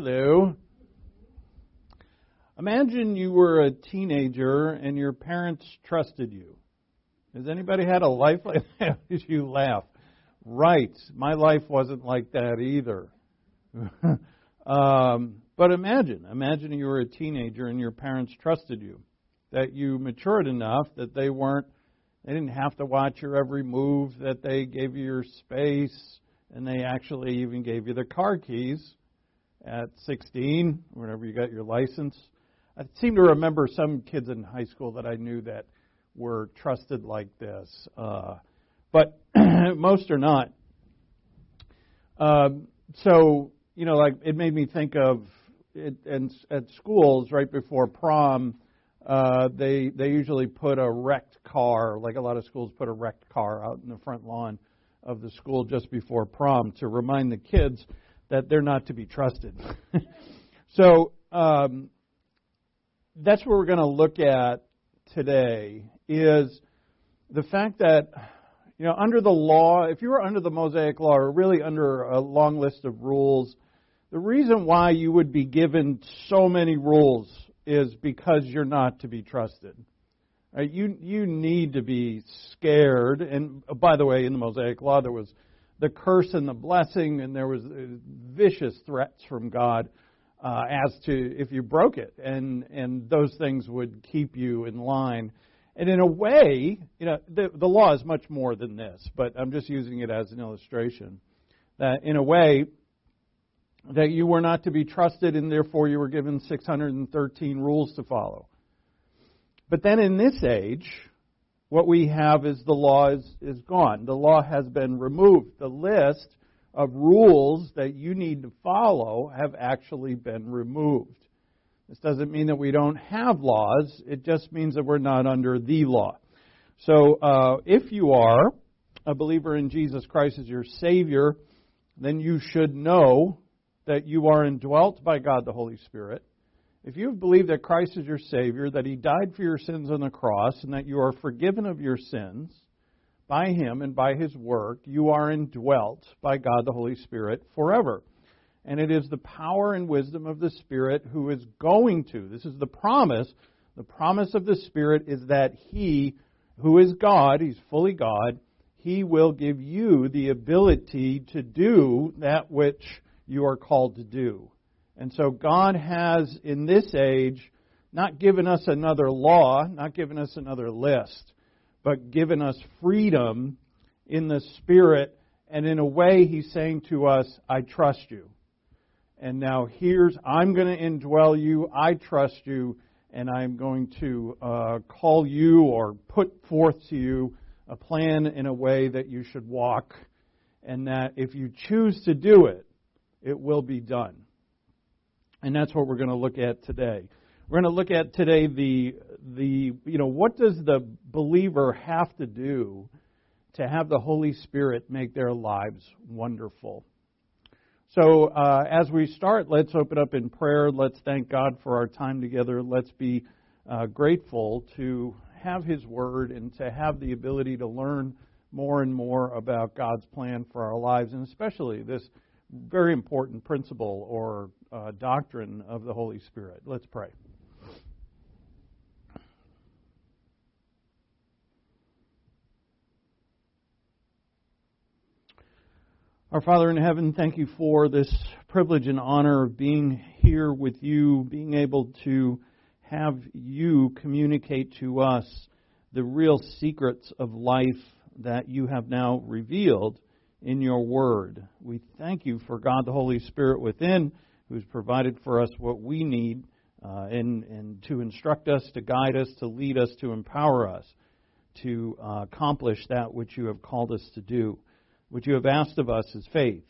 Hello. Imagine you were a teenager and your parents trusted you. Has anybody had a life like that? you laugh. Right. My life wasn't like that either. um, but imagine, imagine you were a teenager and your parents trusted you. That you matured enough that they weren't, they didn't have to watch your every move, that they gave you your space, and they actually even gave you the car keys at 16, whenever you got your license. I seem to remember some kids in high school that I knew that were trusted like this, uh, but most are not. Um, so you know, like it made me think of it, and at schools right before prom. Uh, they they usually put a wrecked car, like a lot of schools put a wrecked car out in the front lawn of the school just before prom to remind the kids that they're not to be trusted. so um, that's what we're going to look at today is the fact that you know under the law, if you were under the Mosaic law or really under a long list of rules, the reason why you would be given so many rules is because you're not to be trusted. Right? You you need to be scared. And uh, by the way, in the Mosaic Law, there was the curse and the blessing, and there was uh, vicious threats from God uh, as to if you broke it, and and those things would keep you in line. And in a way, you know, the, the law is much more than this, but I'm just using it as an illustration. That in a way, that you were not to be trusted, and therefore you were given 613 rules to follow. But then in this age, what we have is the law is, is gone. The law has been removed. The list of rules that you need to follow have actually been removed. This doesn't mean that we don't have laws, it just means that we're not under the law. So uh, if you are a believer in Jesus Christ as your Savior, then you should know that you are indwelt by God the Holy Spirit if you have believed that Christ is your Savior, that He died for your sins on the cross, and that you are forgiven of your sins by Him and by His work, you are indwelt by God the Holy Spirit forever. And it is the power and wisdom of the Spirit who is going to, this is the promise, the promise of the Spirit is that He, who is God, He's fully God, He will give you the ability to do that which you are called to do. And so God has, in this age, not given us another law, not given us another list, but given us freedom in the Spirit. And in a way, He's saying to us, I trust you. And now here's, I'm going to indwell you, I trust you, and I'm going to uh, call you or put forth to you a plan in a way that you should walk, and that if you choose to do it, it will be done. And that's what we're going to look at today. We're going to look at today the the you know what does the believer have to do to have the Holy Spirit make their lives wonderful. So uh, as we start, let's open up in prayer. Let's thank God for our time together. Let's be uh, grateful to have His Word and to have the ability to learn more and more about God's plan for our lives, and especially this very important principle or uh, doctrine of the Holy Spirit. Let's pray. Our Father in heaven, thank you for this privilege and honor of being here with you, being able to have you communicate to us the real secrets of life that you have now revealed in your word. We thank you for God the Holy Spirit within who's provided for us what we need uh, and, and to instruct us, to guide us, to lead us, to empower us to uh, accomplish that which you have called us to do. What you have asked of us is faith.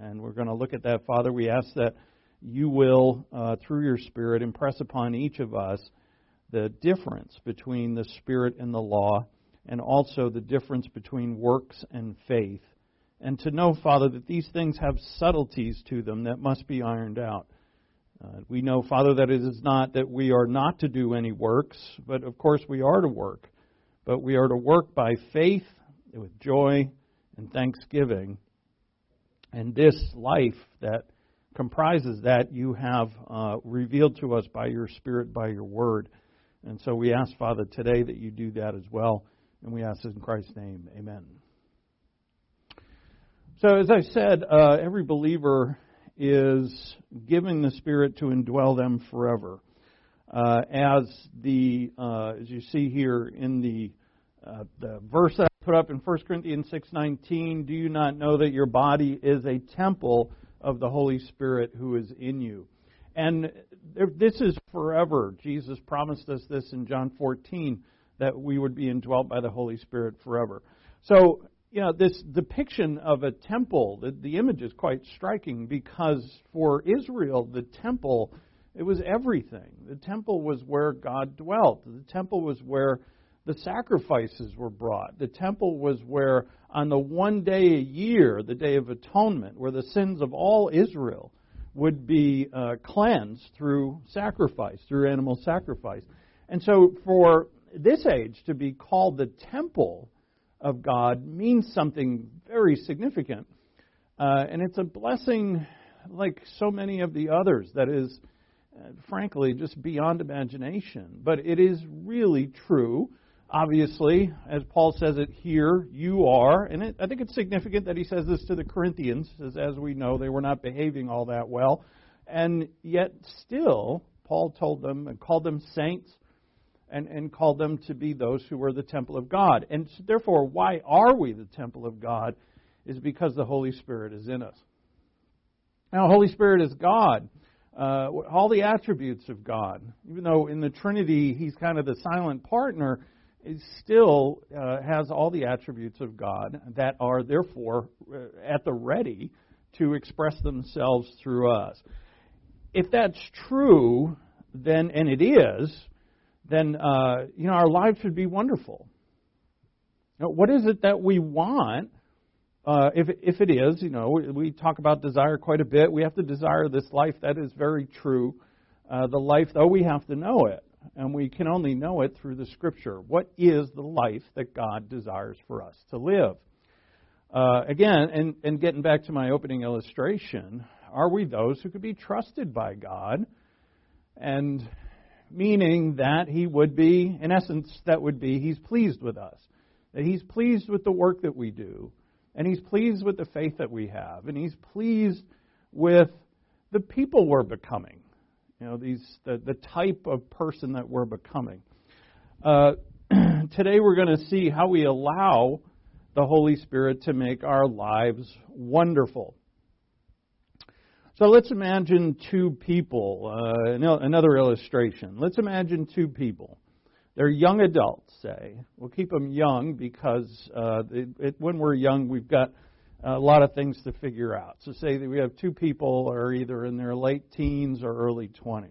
And we're going to look at that, Father. We ask that you will, uh, through your Spirit, impress upon each of us the difference between the Spirit and the law, and also the difference between works and faith and to know, Father, that these things have subtleties to them that must be ironed out. Uh, we know, Father, that it is not that we are not to do any works, but of course we are to work. But we are to work by faith, with joy and thanksgiving. And this life that comprises that you have uh, revealed to us by your Spirit, by your word. And so we ask, Father, today that you do that as well. And we ask in Christ's name. Amen. So, as I said, uh, every believer is given the Spirit to indwell them forever. Uh, as the uh, as you see here in the uh, the verse that I put up in 1 Corinthians 6:19, do you not know that your body is a temple of the Holy Spirit who is in you? And this is forever. Jesus promised us this in John 14 that we would be indwelt by the Holy Spirit forever. So, you know, this depiction of a temple, the, the image is quite striking because for Israel, the temple, it was everything. The temple was where God dwelt. The temple was where the sacrifices were brought. The temple was where, on the one day a year, the Day of Atonement, where the sins of all Israel would be uh, cleansed through sacrifice, through animal sacrifice. And so, for this age to be called the temple of God means something very significant. Uh, and it's a blessing like so many of the others that is, uh, frankly, just beyond imagination. But it is really true. Obviously, as Paul says it here, you are, and it, I think it's significant that he says this to the Corinthians, as, as we know they were not behaving all that well. And yet, still, Paul told them and called them saints and, and called them to be those who were the temple of God. And therefore, why are we the temple of God? Is because the Holy Spirit is in us. Now, Holy Spirit is God. Uh, all the attributes of God. Even though in the Trinity he's kind of the silent partner, he still uh, has all the attributes of God that are therefore uh, at the ready to express themselves through us. If that's true, then, and it is, then uh, you know our lives should be wonderful. What is it that we want? Uh, if if it is, you know, we, we, talk about desire quite a bit. We have to desire this life. That is very true. Uh, the life, though, we have to know it, and we can only know it through the Scripture. What is the life that God desires for us to live? Uh, again, and, and getting back to my opening illustration, are we those who could be trusted by God? And meaning that he would be, in essence, that would be, he's pleased with us. That he's pleased with the work that we do, and he's pleased with the faith that we have, and he's pleased with the people we're becoming. You know, these the, the type of person that we're becoming. Uh, today we're going to see how we allow the Holy Spirit to make our lives wonderful. So let's imagine two people. Uh, another illustration. Let's imagine two people. They're young adults, say. We'll keep them young because uh, it, it, when we're young, we've got a lot of things to figure out. So, say that we have two people are either in their late teens or early 20s.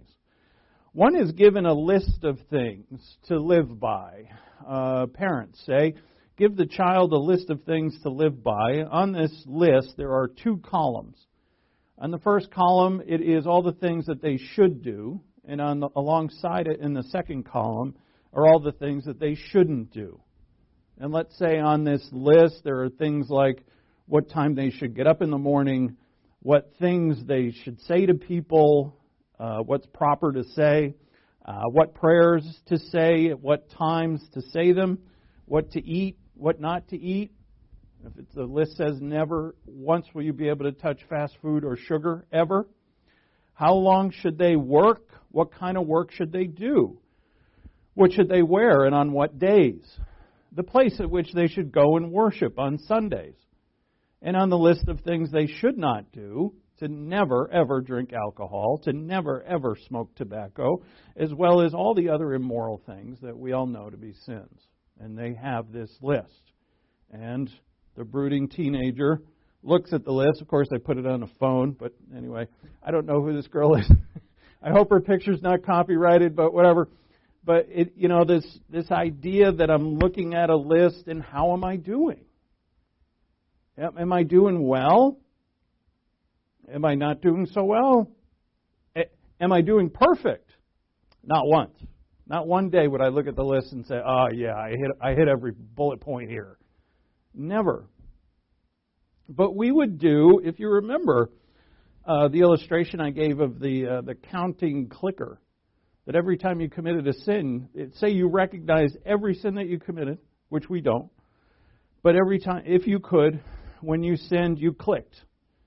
One is given a list of things to live by. Uh, parents say, give the child a list of things to live by. On this list, there are two columns. On the first column, it is all the things that they should do, and on the, alongside it in the second column are all the things that they shouldn't do. And let's say on this list there are things like what time they should get up in the morning, what things they should say to people, uh, what's proper to say, uh, what prayers to say, at what times to say them, what to eat, what not to eat, if the list says never once will you be able to touch fast food or sugar ever, how long should they work? What kind of work should they do? What should they wear and on what days? The place at which they should go and worship on Sundays. And on the list of things they should not do, to never ever drink alcohol, to never ever smoke tobacco, as well as all the other immoral things that we all know to be sins. And they have this list. And the brooding teenager looks at the list. Of course, I put it on a phone, but anyway, I don't know who this girl is. I hope her picture's not copyrighted, but whatever. But it, you know, this this idea that I'm looking at a list and how am I doing? Am I doing well? Am I not doing so well? Am I doing perfect? Not once. Not one day would I look at the list and say, "Oh yeah, I hit I hit every bullet point here." Never. But we would do, if you remember, uh, the illustration I gave of the uh, the counting clicker. That every time you committed a sin, it, say you recognized every sin that you committed, which we don't, but every time, if you could, when you sinned, you clicked,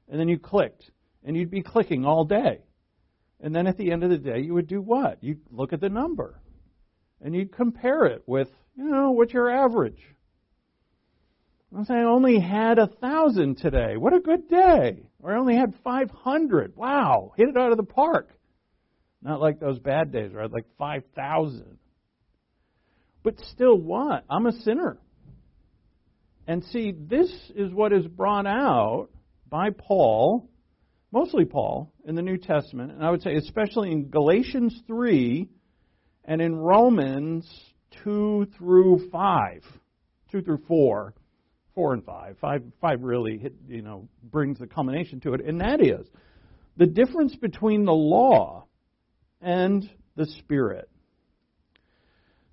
and then you clicked, and you'd be clicking all day. And then at the end of the day, you would do what? You'd look at the number, and you'd compare it with, you know, what's your average? Saying I only had a thousand today. What a good day. Or I only had 500. Wow, hit it out of the park. Not like those bad days where I had like 5,000. But still, what? I'm a sinner. And see, this is what is brought out by Paul, mostly Paul, in the New Testament, and I would say especially in Galatians 3 and in Romans 2 through 5, 2 through 4 four and five. Five, five really, hit, you know, brings the culmination to it, and that is the difference between the law and the Spirit.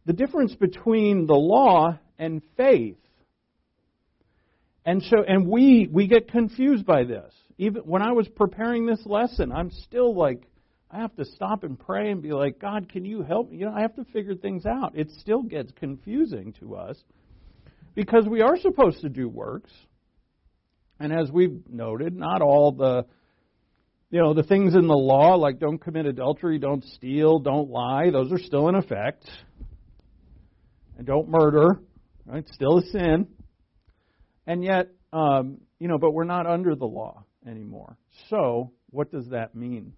The difference between the law and faith. And so, and we we get confused by this. Even when I was preparing this lesson, I'm still like, I have to stop and pray and be like, God, can you help me? You know, I have to figure things out. It still gets confusing to us because we are supposed to do works. And as we've noted, not all the you know, the things in the law like don't commit adultery, don't steal, don't lie, those are still in effect. And don't murder, right? Still a sin. And yet, um, you know, but we're not under the law anymore. So, what does that mean?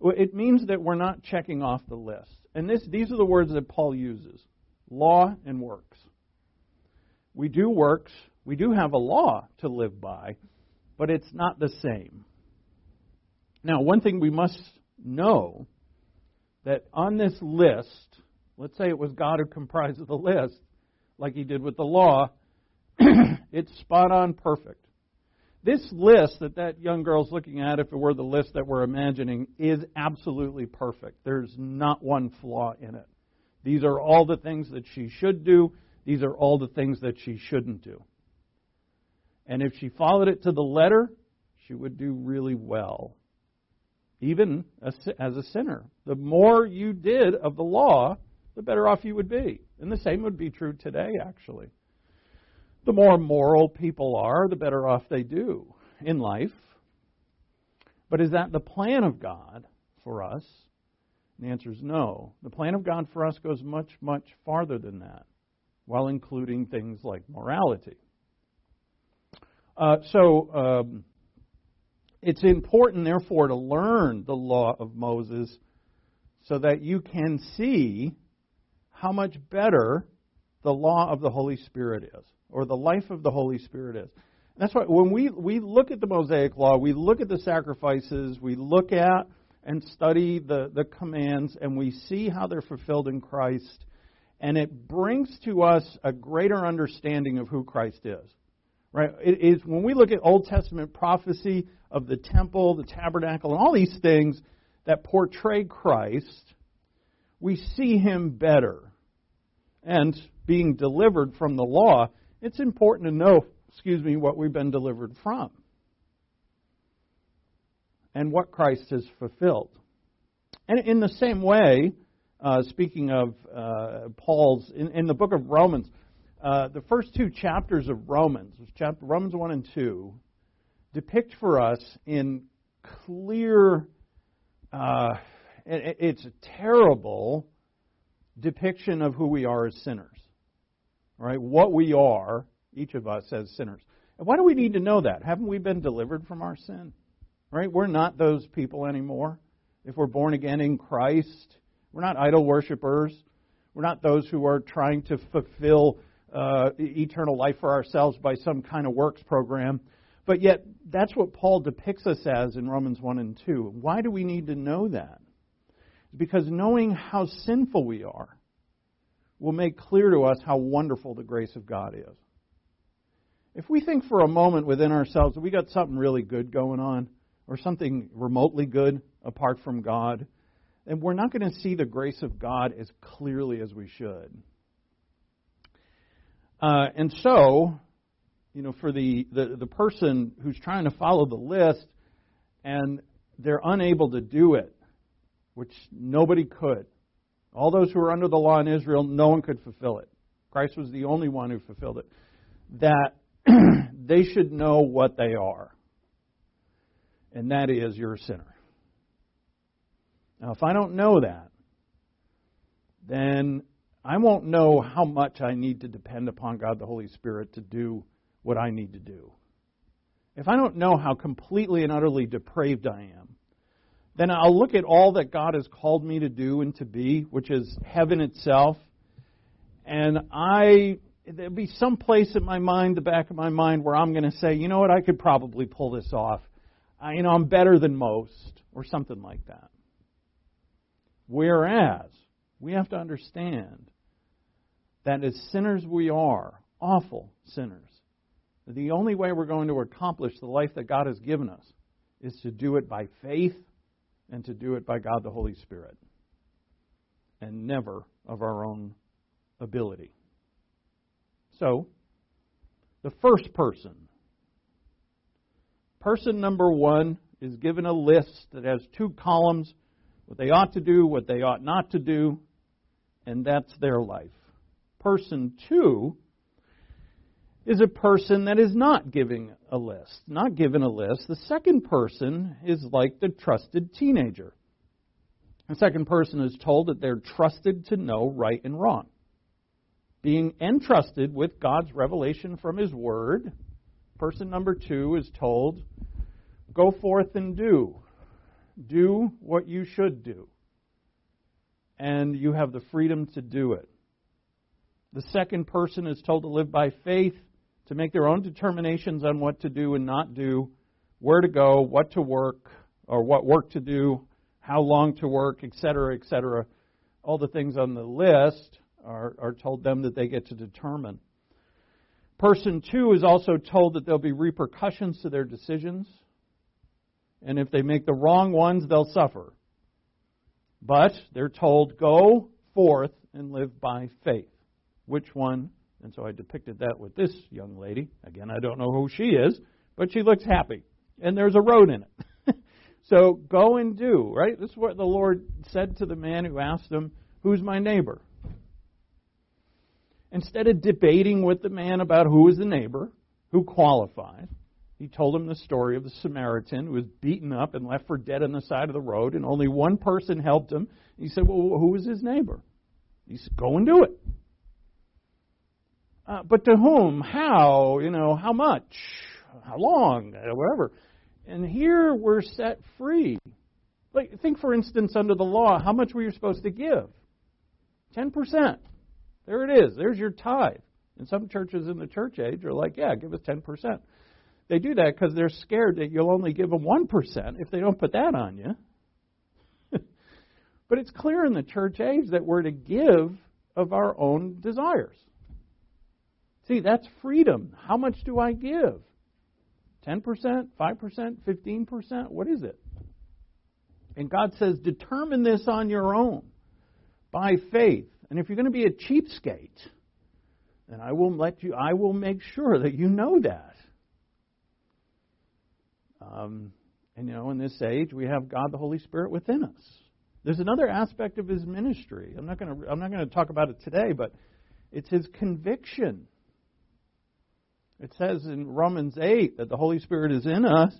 Well, it means that we're not checking off the list. And this, these are the words that Paul uses law and works we do works, we do have a law to live by, but it's not the same. Now, one thing we must know that on this list, let's say it was God who comprised the list, like he did with the law, it's spot on perfect. This list that that young girl's looking at, if it were the list that we're imagining, is absolutely perfect. There's not one flaw in it. These are all the things that she should do. These are all the things that she shouldn't do. And if she followed it to the letter, she would do really well, even as a sinner. The more you did of the law, the better off you would be. And the same would be true today, actually. The more moral people are, the better off they do in life. But is that the plan of God for us? And the answer is no. The plan of God for us goes much, much farther than that while including things like morality. Uh, so um, it's important, therefore, to learn the law of Moses so that you can see how much better the law of the Holy Spirit is, or the life of the Holy Spirit is. That's why when we, we look at the Mosaic Law, we look at the sacrifices, we look at and study the, the commands, and we see how they're fulfilled in Christ and it brings to us a greater understanding of who Christ is. Right? It is when we look at Old Testament prophecy of the temple, the tabernacle, and all these things that portray Christ, we see him better. And being delivered from the law, it's important to know, excuse me, what we've been delivered from and what Christ has fulfilled. And in the same way, uh, speaking of uh, Paul's, in, in, the book of Romans, uh, the first two chapters of Romans, chapter, Romans 1 and 2, depict for us in clear, uh, it, it's a terrible depiction of who we are as sinners. Right? What we are, each of us as sinners. And why do we need to know that? Haven't we been delivered from our sin? Right? We're not those people anymore. If we're born again in Christ, we're not idol worshippers. We're not those who are trying to fulfill uh, eternal life for ourselves by some kind of works program. But yet, that's what Paul depicts us as in Romans 1 and 2. Why do we need to know that? Because knowing how sinful we are will make clear to us how wonderful the grace of God is. If we think for a moment within ourselves that we got something really good going on, or something remotely good apart from God, and we're not going to see the grace of God as clearly as we should. Uh, and so, you know, for the, the, the person who's trying to follow the list, and they're unable to do it, which nobody could. All those who were under the law in Israel, no one could fulfill it. Christ was the only one who fulfilled it. That they should know what they are, and that is you're a sinner. Now, if I don't know that, then I won't know how much I need to depend upon God the Holy Spirit to do what I need to do. If I don't know how completely and utterly depraved I am, then I'll look at all that God has called me to do and to be, which is heaven itself, and I there'll be some place in my mind, the back of my mind, where I'm going to say, you know what, I could probably pull this off. I, you know, I'm better than most, or something like that. Whereas, we have to understand that as sinners we are, awful sinners, the only way we're going to accomplish the life that God has given us is to do it by faith and to do it by God the Holy Spirit, and never of our own ability. So, the first person, person number one, is given a list that has two columns what they ought to do, what they ought not to do, and that's their life. Person two is a person that is not giving a list, not given a list. The second person is like the trusted teenager. The second person is told that they're trusted to know right and wrong. Being entrusted with God's revelation from His Word, person number two is told, Go forth and do do what you should do. And you have the freedom to do it. The second person is told to live by faith, to make their own determinations on what to do and not do, where to go, what to work, or what work to do, how long to work, etc., etc. All the things on the list are, are told them that they get to determine. Person two is also told that there'll be repercussions to their decisions and if they make the wrong ones, they'll suffer. But they're told, go forth and live by faith. Which one? And so I depicted that with this young lady. Again, I don't know who she is, but she looks happy. And there's a road in it. so go and do, right? This is what the Lord said to the man who asked him, Who's my neighbor? Instead of debating with the man about who is the neighbor, who qualified, he told him the story of the Samaritan who was beaten up and left for dead on the side of the road, and only one person helped him. He said, Well, who was his neighbor? He said, Go and do it. Uh, but to whom? How? You know, how much? How long? Uh, whatever. And here we're set free. Like, think, for instance, under the law, how much were you supposed to give? 10%. There it is. There's your tithe. And some churches in the church age are like, yeah, give us 10%. They do that because they're scared that you'll only give them 1% if they don't put that on you. but it's clear in the church age that we're to give of our own desires. See, that's freedom. How much do I give? 10%, 5%, 15%? What is it? And God says, determine this on your own by faith. And if you're going to be a cheapskate, then I will let you I will make sure that you know that. Um, and you know, in this age, we have God the Holy Spirit within us. There's another aspect of his ministry. I'm not going to I'm not going to talk about it today, but it's his conviction. It says in Romans 8 that the Holy Spirit is in us,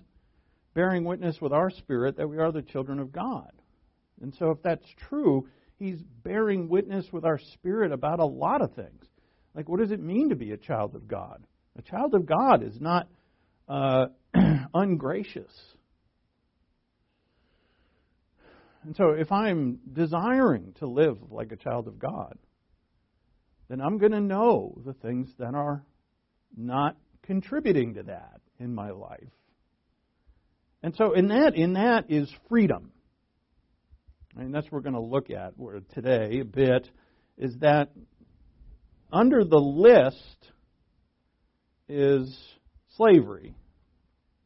bearing witness with our spirit that we are the children of God. And so, if that's true, he's bearing witness with our spirit about a lot of things. Like, what does it mean to be a child of God? A child of God is not uh, ungracious. And so, if I'm desiring to live like a child of God, then I'm going to know the things that are not contributing to that in my life. And so, in that, in that is freedom. And that's what we're going to look at today a bit. Is that under the list is slavery.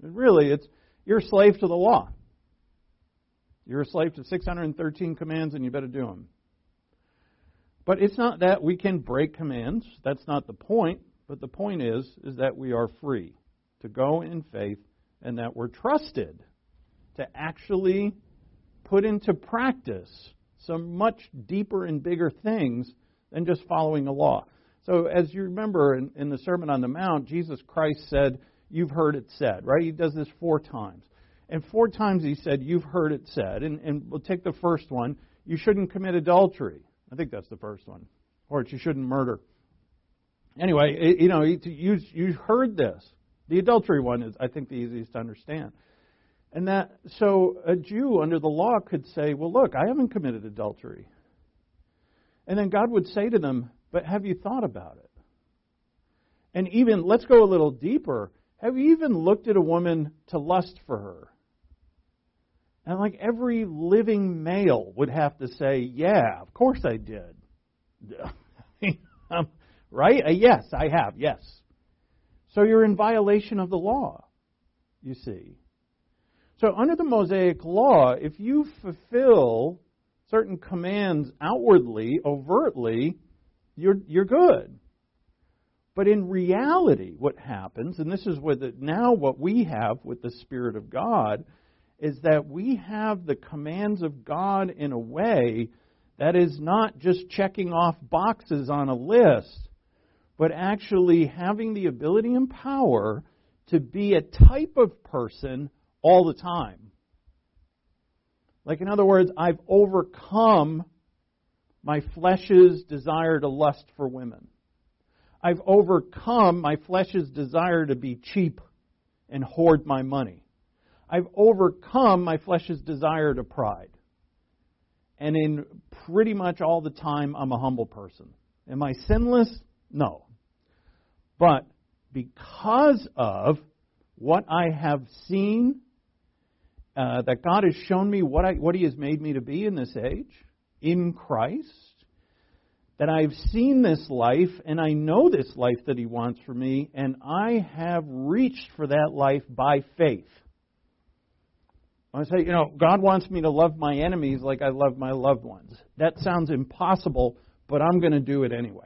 And really, it's you're a slave to the law. You're a slave to 613 commands, and you better do them. But it's not that we can break commands. That's not the point. But the point is, is that we are free to go in faith, and that we're trusted to actually put into practice some much deeper and bigger things than just following a law. So, as you remember in, in, the Sermon on the Mount, Jesus Christ said, You've heard it said, right? He does this four times. And four times he said, You've heard it said. And, and we'll take the first one you shouldn't commit adultery. I think that's the first one. Or you shouldn't murder. Anyway, it, you know, you, you heard this. The adultery one is, I think, the easiest to understand. And that, so a Jew under the law could say, well, look, I haven't committed adultery. And then God would say to them, but have you thought about it? And even, let's go a little deeper. Have you even looked at a woman to lust for her? And like every living male would have to say, yeah, of course I did. Um, right? Uh, yes, I have, yes. So you're in violation of the law, you see. So, under the Mosaic law, if you fulfill certain commands outwardly, overtly, you're, you're good. But in reality, what happens, and this is what the, now what we have with the Spirit of God, is that we have the commands of God in a way that is not just checking off boxes on a list, but actually having the ability and power to be a type of person all the time. Like, in other words, I've overcome my flesh's desire to lust for women. I've overcome my flesh's desire to be cheap and hoard my money. I've overcome my flesh's desire to pride. And in pretty much all the time, I'm a humble person. Am I sinless? No. But because of what I have seen uh, that God has shown me what, I, what He has made me to be in this age, in Christ, that I've seen this life and I know this life that He wants for me, and I have reached for that life by faith. I say, you know, God wants me to love my enemies like I love my loved ones. That sounds impossible, but I'm going to do it anyway.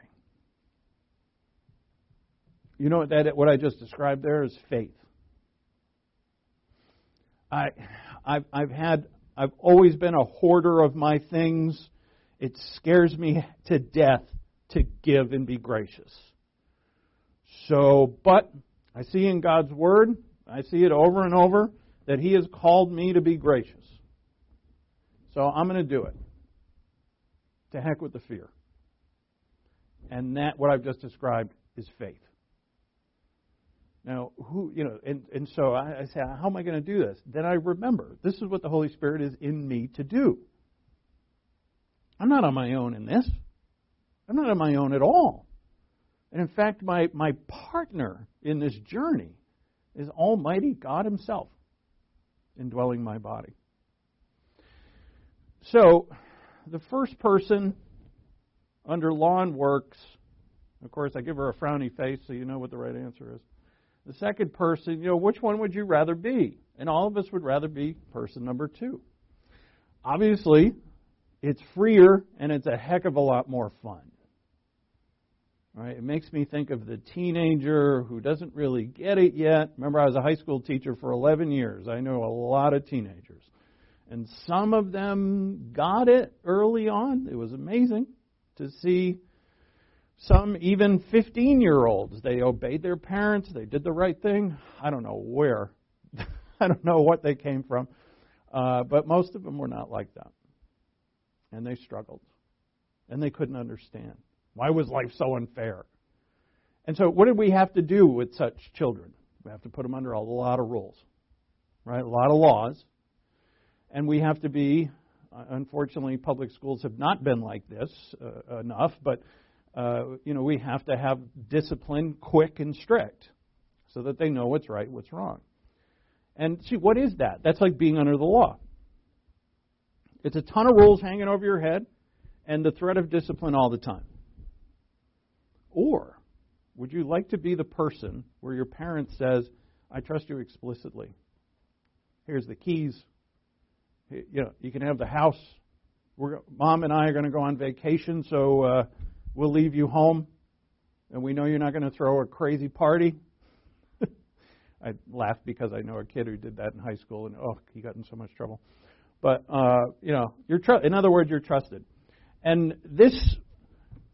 You know what that what I just described there is faith. I, I've, I've had, I've always been a hoarder of my things. It scares me to death to give and be gracious. So, but I see in God's Word, I see it over and over, that He has called me to be gracious. So I'm going to do it. To heck with the fear. And that, what I've just described, is faith. Now, who, you know, and, and so I, I say, how am I going to do this? Then I remember, this is what the Holy Spirit is in me to do. I'm not on my own in this. I'm not on my own at all. And in fact, my, my partner in this journey is Almighty God Himself indwelling my body. So, the first person under law and works, of course, I give her a frowny face so you know what the right answer is. The second person, you know, which one would you rather be? And all of us would rather be person number two. Obviously, it's freer and it's a heck of a lot more fun. Right? It makes me think of the teenager who doesn't really get it yet. Remember, I was a high school teacher for 11 years. I know a lot of teenagers. And some of them got it early on. It was amazing to see some even 15 year olds, they obeyed their parents, they did the right thing. I don't know where. I don't know what they came from. Uh, but most of them were not like that. And they struggled. And they couldn't understand. Why was life so unfair? And so, what did we have to do with such children? We have to put them under a lot of rules, right? A lot of laws. And we have to be, uh, unfortunately, public schools have not been like this uh, enough, but uh, you know, we have to have discipline quick and strict so that they know what's right, what's wrong. And see, what is that? That's like being under the law. It's a ton of rules hanging over your head and the threat of discipline all the time. Or would you like to be the person where your parent says, I trust you explicitly? Here's the keys. You know, you can have the house. We're, Mom and I are going to go on vacation, so uh, we'll leave you home, and we know you're not going to throw a crazy party. I laugh because I know a kid who did that in high school, and oh, he got in so much trouble. But uh, you know, you're tr- in other words, you're trusted, and this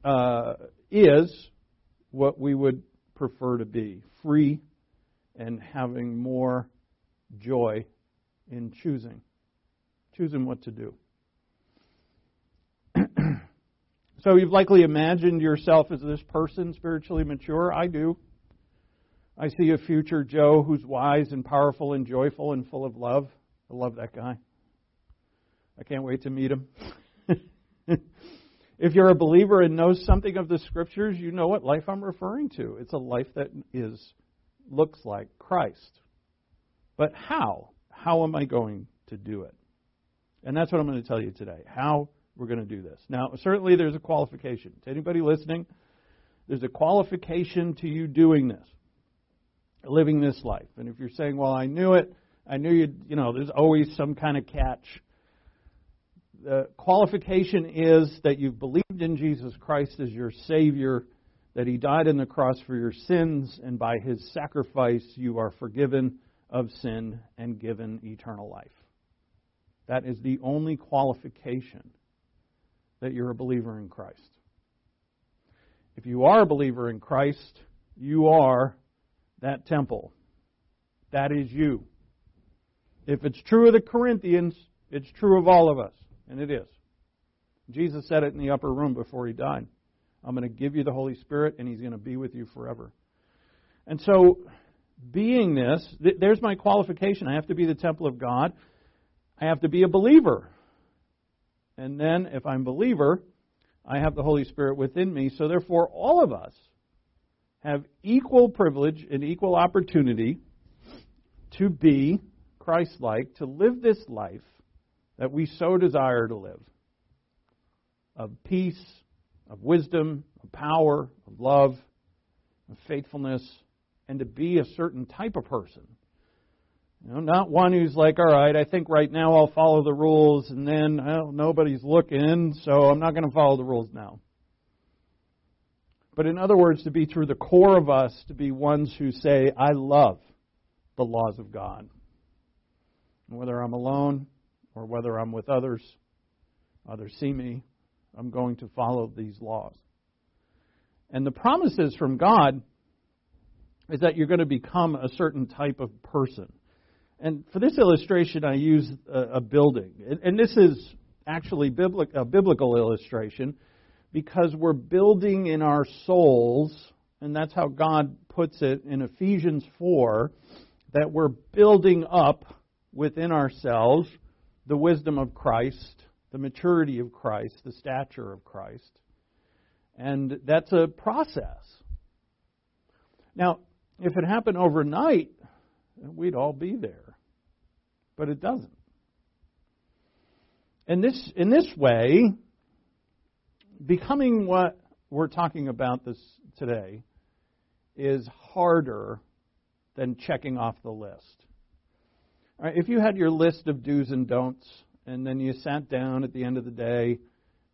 uh, is what we would prefer to be: free and having more joy in choosing, choosing what to do. so you've likely imagined yourself as this person, spiritually mature. I do. I see a future Joe who's wise and powerful and joyful and full of love. I love that guy. I can't wait to meet him. if you're a believer and knows something of the scriptures, you know what life I'm referring to. It's a life that is looks like Christ. But how? How am I going to do it? And that's what I'm going to tell you today. How we're going to do this. Now, certainly there's a qualification. To anybody listening, there's a qualification to you doing this living this life. And if you're saying, well, I knew it, I knew you, you know, there's always some kind of catch. The qualification is that you've believed in Jesus Christ as your Savior, that He died on the cross for your sins, and by His sacrifice you are forgiven of sin and given eternal life. That is the only qualification that you're a believer in Christ. If you are a believer in Christ, you are that temple. That is you. If it's true of the Corinthians, it's true of all of us. And it is. Jesus said it in the upper room before he died. I'm going to give you the Holy Spirit, and he's going to be with you forever. And so, being this, th- there's my qualification. I have to be the temple of God. I have to be a believer. And then, if I'm a believer, I have the Holy Spirit within me. So, therefore, all of us have equal privilege and equal opportunity to be Christ like, to live this life that we so desire to live of peace, of wisdom, of power, of love, of faithfulness, and to be a certain type of person. You know, not one who's like, all right, I think right now I'll follow the rules, and then well, nobody's looking, so I'm not going to follow the rules now. But in other words, to be through the core of us, to be ones who say, I love the laws of God. Whether I'm alone or whether I'm with others, others see me, I'm going to follow these laws. And the promises from God is that you're going to become a certain type of person. And for this illustration, I use a, a building. And, and, this is actually biblic, a biblical illustration because we're building in our souls, and that's how God puts it in Ephesians 4, that we're building up within ourselves the wisdom of Christ, the maturity of Christ, the stature of Christ. And that's a process. Now, if it happened overnight, we'd all be there. But it doesn't. And this, in this way, becoming what we're talking about this today is harder than checking off the list. Right, if you had your list of do's and don'ts, and then you sat down at the end of the day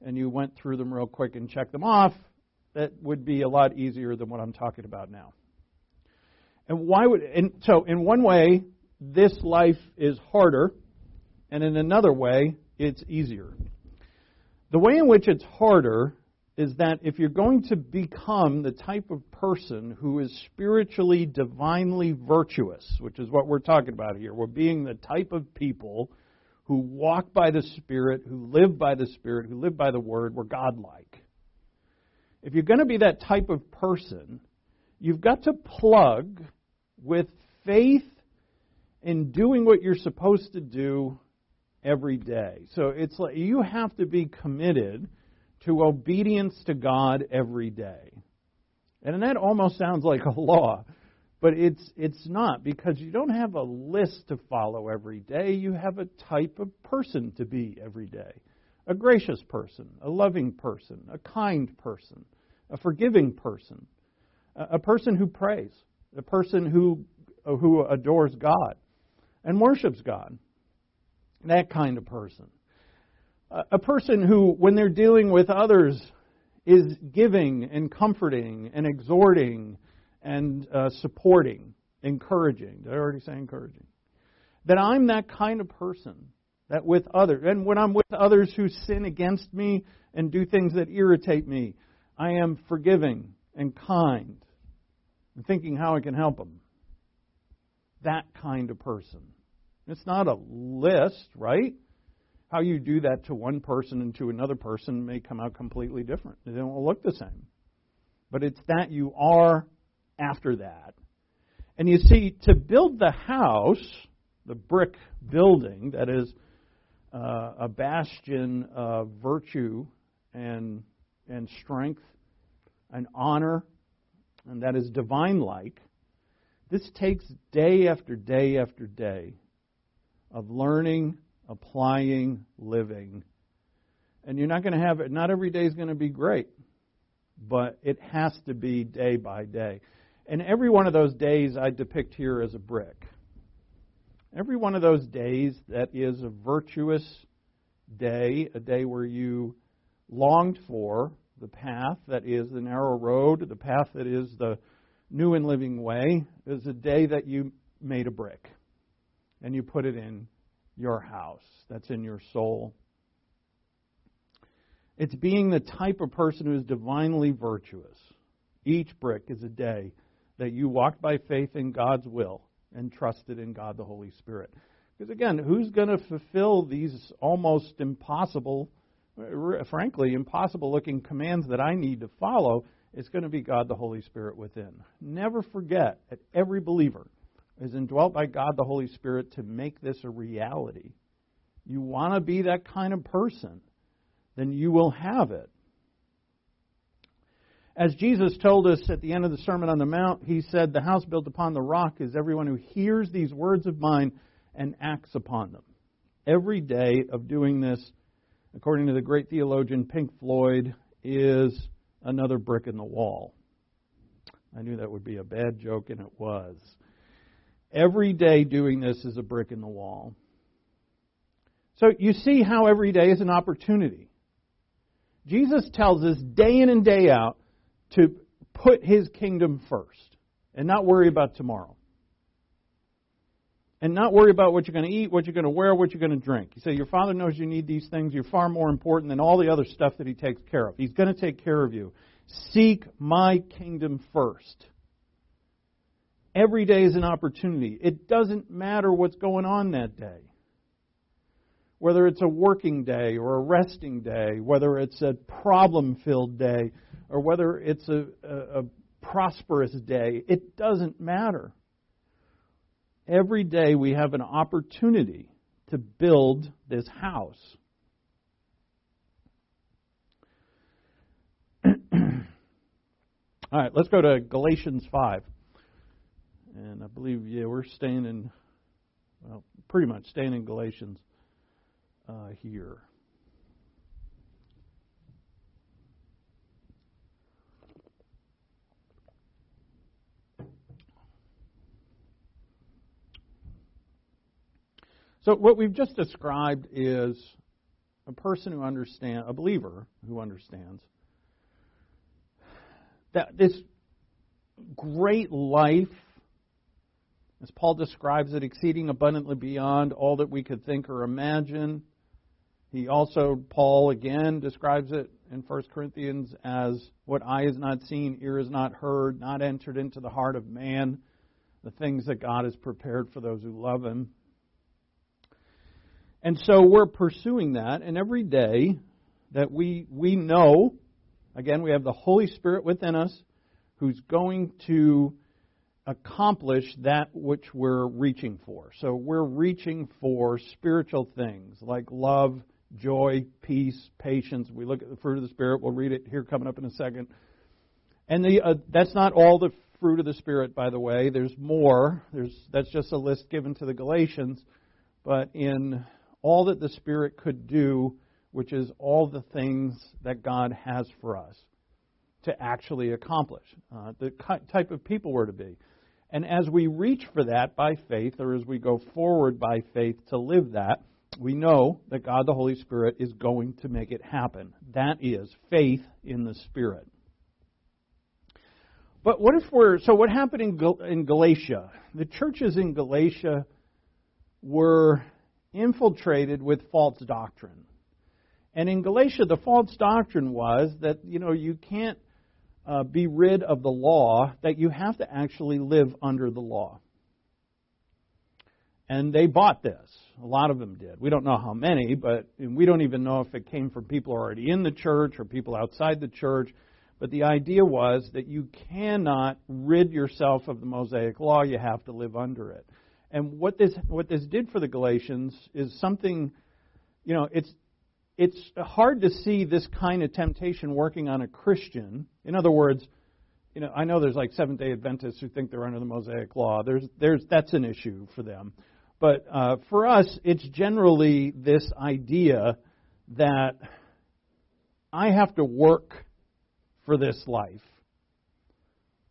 and you went through them real quick and checked them off, that would be a lot easier than what I'm talking about now. And why would and so in one way this life is harder and in another way it's easier. The way in which it's harder is that if you're going to become the type of person who is spiritually, divinely virtuous, which is what we're talking about here, we're being the type of people who walk by the Spirit, who live by the Spirit, who live by the Word, we're godlike. If you're going to be that type of person, you've got to plug with faith in doing what you're supposed to do every day. So it's like you have to be committed to obedience to God every day. And that almost sounds like a law, but it's it's not because you don't have a list to follow every day. You have a type of person to be every day. A gracious person, a loving person, a kind person, a forgiving person, a person who prays, a person who who adores God and worships God. That kind of person. A person who, when they're dealing with others, is giving and comforting and exhorting and uh, supporting. encouraging. Did I already say encouraging? That I'm that kind of person that with others, and when I'm with others who sin against me and do things that irritate me, I am forgiving and kind and thinking how I can help them. That kind of person. It's not a list, right? How you do that to one person and to another person may come out completely different. They don't look the same. But it's that you are after that. And you see, to build the house, the brick building that is uh, a bastion of virtue and, and strength and honor, and that is divine like, this takes day after day after day of learning, applying, living. And you're not going to have it, not every day is going to be great, but it has to be day by day. And every one of those days I depict here as a brick. Every one of those days that is a virtuous day, a day where you longed for the path that is the narrow road, the path that is the new and living way, is a day that you made a brick and you put it in your house, that's in your soul. It's being the type of person who is divinely virtuous. Each brick is a day that you walked by faith in God's will and trusted in God the Holy Spirit. Because again, who's going to fulfill these almost impossible, frankly, impossible looking commands that I need to follow? It's going to be God the Holy Spirit within. Never forget that every believer is indwelt by God the Holy Spirit to make this a reality. You want to be that kind of person, then you will have it. As Jesus told us at the end of the Sermon on the Mount, he said, The house built upon the rock is everyone who hears these words of mine and acts upon them. Every day of doing this, according to the great theologian Pink Floyd, is another brick in the wall. I knew that would be a bad joke, and it was. Every day doing this is a brick in the wall. So you see how every day is an opportunity. Jesus tells us day in and day out to put his kingdom first and not worry about tomorrow. And not worry about what you're going to eat, what you're going to wear, what you're going to drink. You say, Your father knows you need these things. You're far more important than all the other stuff that he takes care of. He's going to take care of you. Seek my kingdom first. Every day is an opportunity. It doesn't matter what's going on that day. Whether it's a working day or a resting day, whether it's a problem filled day, or whether it's a, a, a prosperous day, it doesn't matter. Every day we have an opportunity to build this house. All right, let's go to Galatians 5. And I believe, yeah, we're staying in, well, pretty much staying in Galatians uh, here. So, what we've just described is a person who understands, a believer who understands that this great life as Paul describes it, exceeding abundantly beyond all that we could think or imagine. He also, Paul again, describes it in 1 Corinthians as what eye has not seen, ear has not heard, not entered into the heart of man, the things that God has prepared for those who love him. And so we're pursuing that, and every day that we, we know, again, we have the Holy Spirit within us who's going to accomplish that which we're reaching for. So we're reaching for spiritual things like love, joy, peace, patience. We look at the fruit of the Spirit. We'll read it here coming up in a second. And the, uh, that's not all the fruit of the Spirit, by the way. There's more. There's, that's just a list given to the Galatians. But in all that the Spirit could do, which is all the things that God has for us to actually accomplish, uh, the type of people we're to be. And as we reach for that by faith, or as we go forward by faith to live that, we know that God the Holy Spirit is going to make it happen. That is faith in the Spirit. But what if we're so? What happened in, Gal- in Galatia? The churches in Galatia were infiltrated with false doctrine, and in Galatia, the false doctrine was that you know you can't uh, be rid of the law; that you have to actually live under the law. And they bought this. A lot of them did. We don't know how many, but we don't even know if it came from people already in the church or people outside the church. But the idea was that you cannot rid yourself of the Mosaic law, you have to live under it. And what this what this did for the Galatians is something you know, it's it's hard to see this kind of temptation working on a Christian. In other words, you know, I know there's like Seventh Day Adventists who think they're under the Mosaic Law. There's, there's, that's an issue for them. But uh, for us, it's generally this idea that I have to work for this life.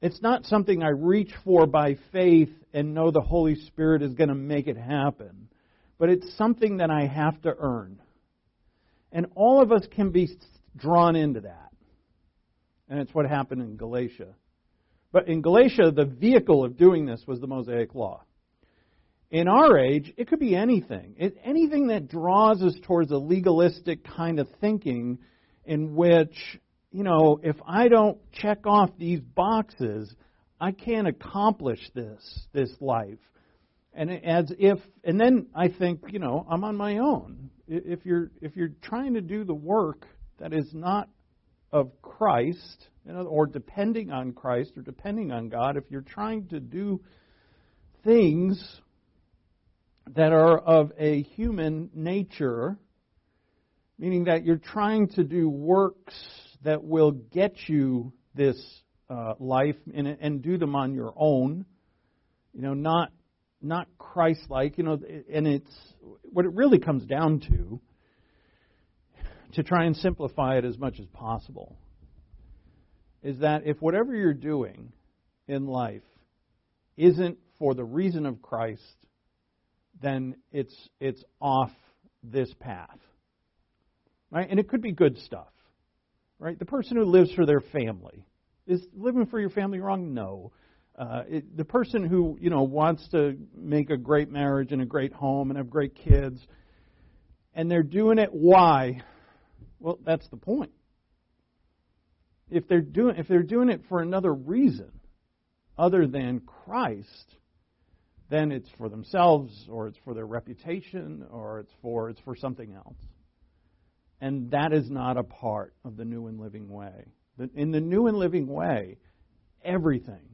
It's not something I reach for by faith and know the Holy Spirit is going to make it happen, but it's something that I have to earn. And all of us can be drawn into that. And it's what happened in Galatia. But in Galatia, the vehicle of doing this was the Mosaic Law in our age, it could be anything. It, anything that draws us towards a legalistic kind of thinking in which, you know, if I don't check off these boxes, I can't accomplish this, this life. And as if, and then I think, you know, I'm on my own. If you're, if you're trying to do the work that is not of Christ, you know, or depending on Christ or depending on God, if you're trying to do things that are of a human nature, meaning that you're trying to do works that will get you this uh, life and, and do them on your own, you know, not not Christ-like, you know, and it's what it really comes down to. To try and simplify it as much as possible, is that if whatever you're doing in life isn't for the reason of Christ, then it's it's off this path. Right? And it could be good stuff. Right? The person who lives for their family is living for your family wrong? No. Uh, it, the person who you know wants to make a great marriage and a great home and have great kids, and they're doing it why? Well, that's the point. If they're doing if they're doing it for another reason other than Christ, then it's for themselves or it's for their reputation or it's for it's for something else. And that is not a part of the new and living way. In the new and living way, everything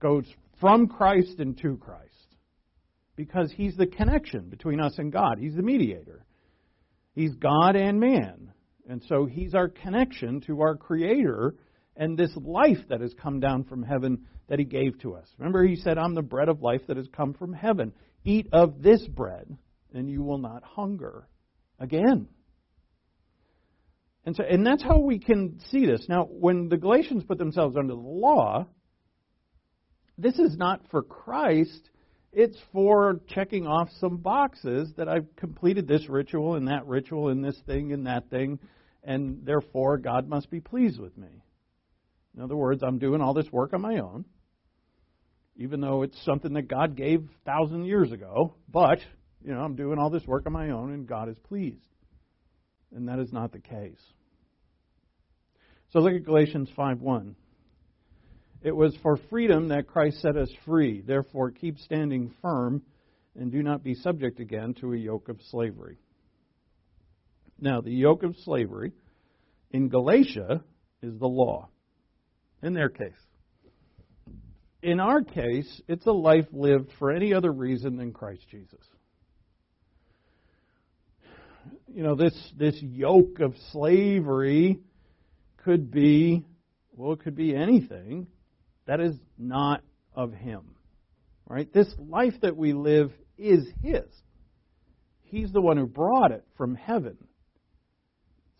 goes from Christ and to Christ because he's the connection between us and God. He's the mediator. He's God and man. And so he's our connection to our creator and this life that has come down from heaven that he gave to us. Remember, he said, I'm the bread of life that has come from heaven. Eat of this bread, and you will not hunger again. And so, and that's how we can see this. Now, when the Galatians put themselves under the law, this is not for Christ. It's for checking off some boxes that I've completed this ritual and that ritual and this thing and that thing, and therefore God must be pleased with me. In other words, I'm doing all this work on my own, even though it's something that God gave thousand years ago. But you know, I'm doing all this work on my own, and God is pleased. And that is not the case. So look at Galatians 5:1. It was for freedom that Christ set us free. Therefore, keep standing firm and do not be subject again to a yoke of slavery. Now, the yoke of slavery in Galatia is the law in their case. In our case, it's a life lived for any other reason than Christ Jesus. You know, this, this yoke of slavery could be, well, it could be anything that is not of Him. Right? This life that we live is His. He's the one who brought it from heaven.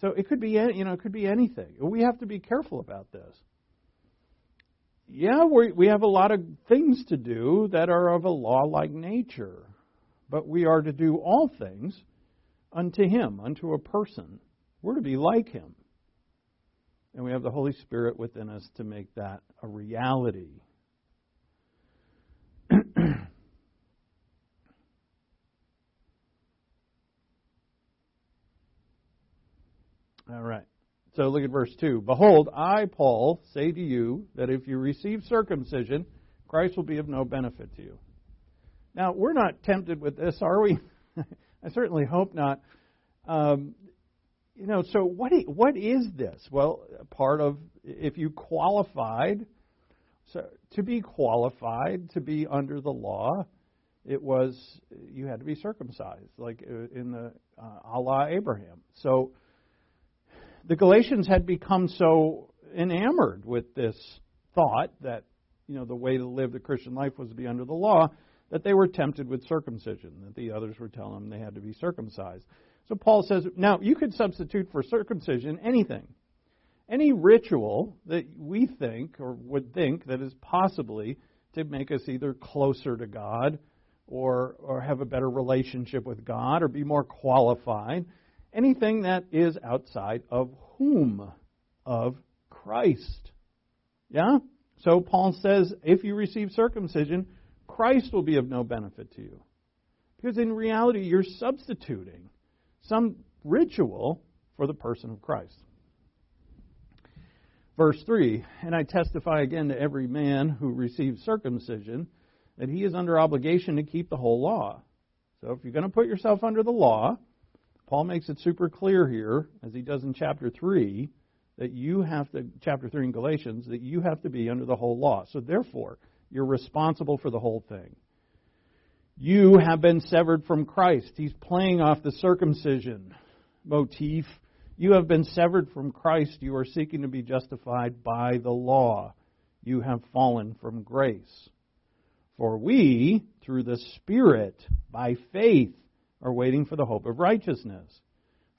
So it could be, you know, it could be anything. We have to be careful about this yeah, we we have a lot of things to do that are of a law like nature, but we are to do all things unto Him, unto a person. We're to be like Him. And we have the Holy Spirit within us to make that a reality. All right. So look at verse 2. Behold, I, Paul, say to you that if you receive circumcision, Christ will be of no benefit to you. Now, we're not tempted with this, are we? I certainly hope not. Um, you know, so what, what is this? Well, part of, if you qualified, so to be qualified to be under the law, it was, you had to be circumcised, like uh, in the uh, à la Abraham. So, the Galatians had become so enamored with this thought that you know the way to live the Christian life was to be under the law that they were tempted with circumcision that the others were telling them they had to be circumcised. So Paul says, now you could substitute for circumcision anything. Any ritual that we think or would think that is possibly to make us either closer to God or, or have a better relationship with God or be more qualified anything that is outside of whom? Of Christ. Yeah? So Paul says, if you receive circumcision, Christ will be of no benefit to you. Because in reality, you're substituting some ritual for the person of Christ. Verse 3 And I testify again to every man who receives circumcision that he is under obligation to keep the whole law. So if you're going to put yourself under the law, Paul makes it super clear here, as he does in chapter 3, that you have to, chapter 3 in Galatians, that you have to be under the whole law. So therefore, you're responsible for the whole thing. You have been severed from Christ. He's playing off the circumcision motif. You have been severed from Christ. You are seeking to be justified by the law. You have fallen from grace. For we, through the Spirit, by faith, are waiting for the hope of righteousness.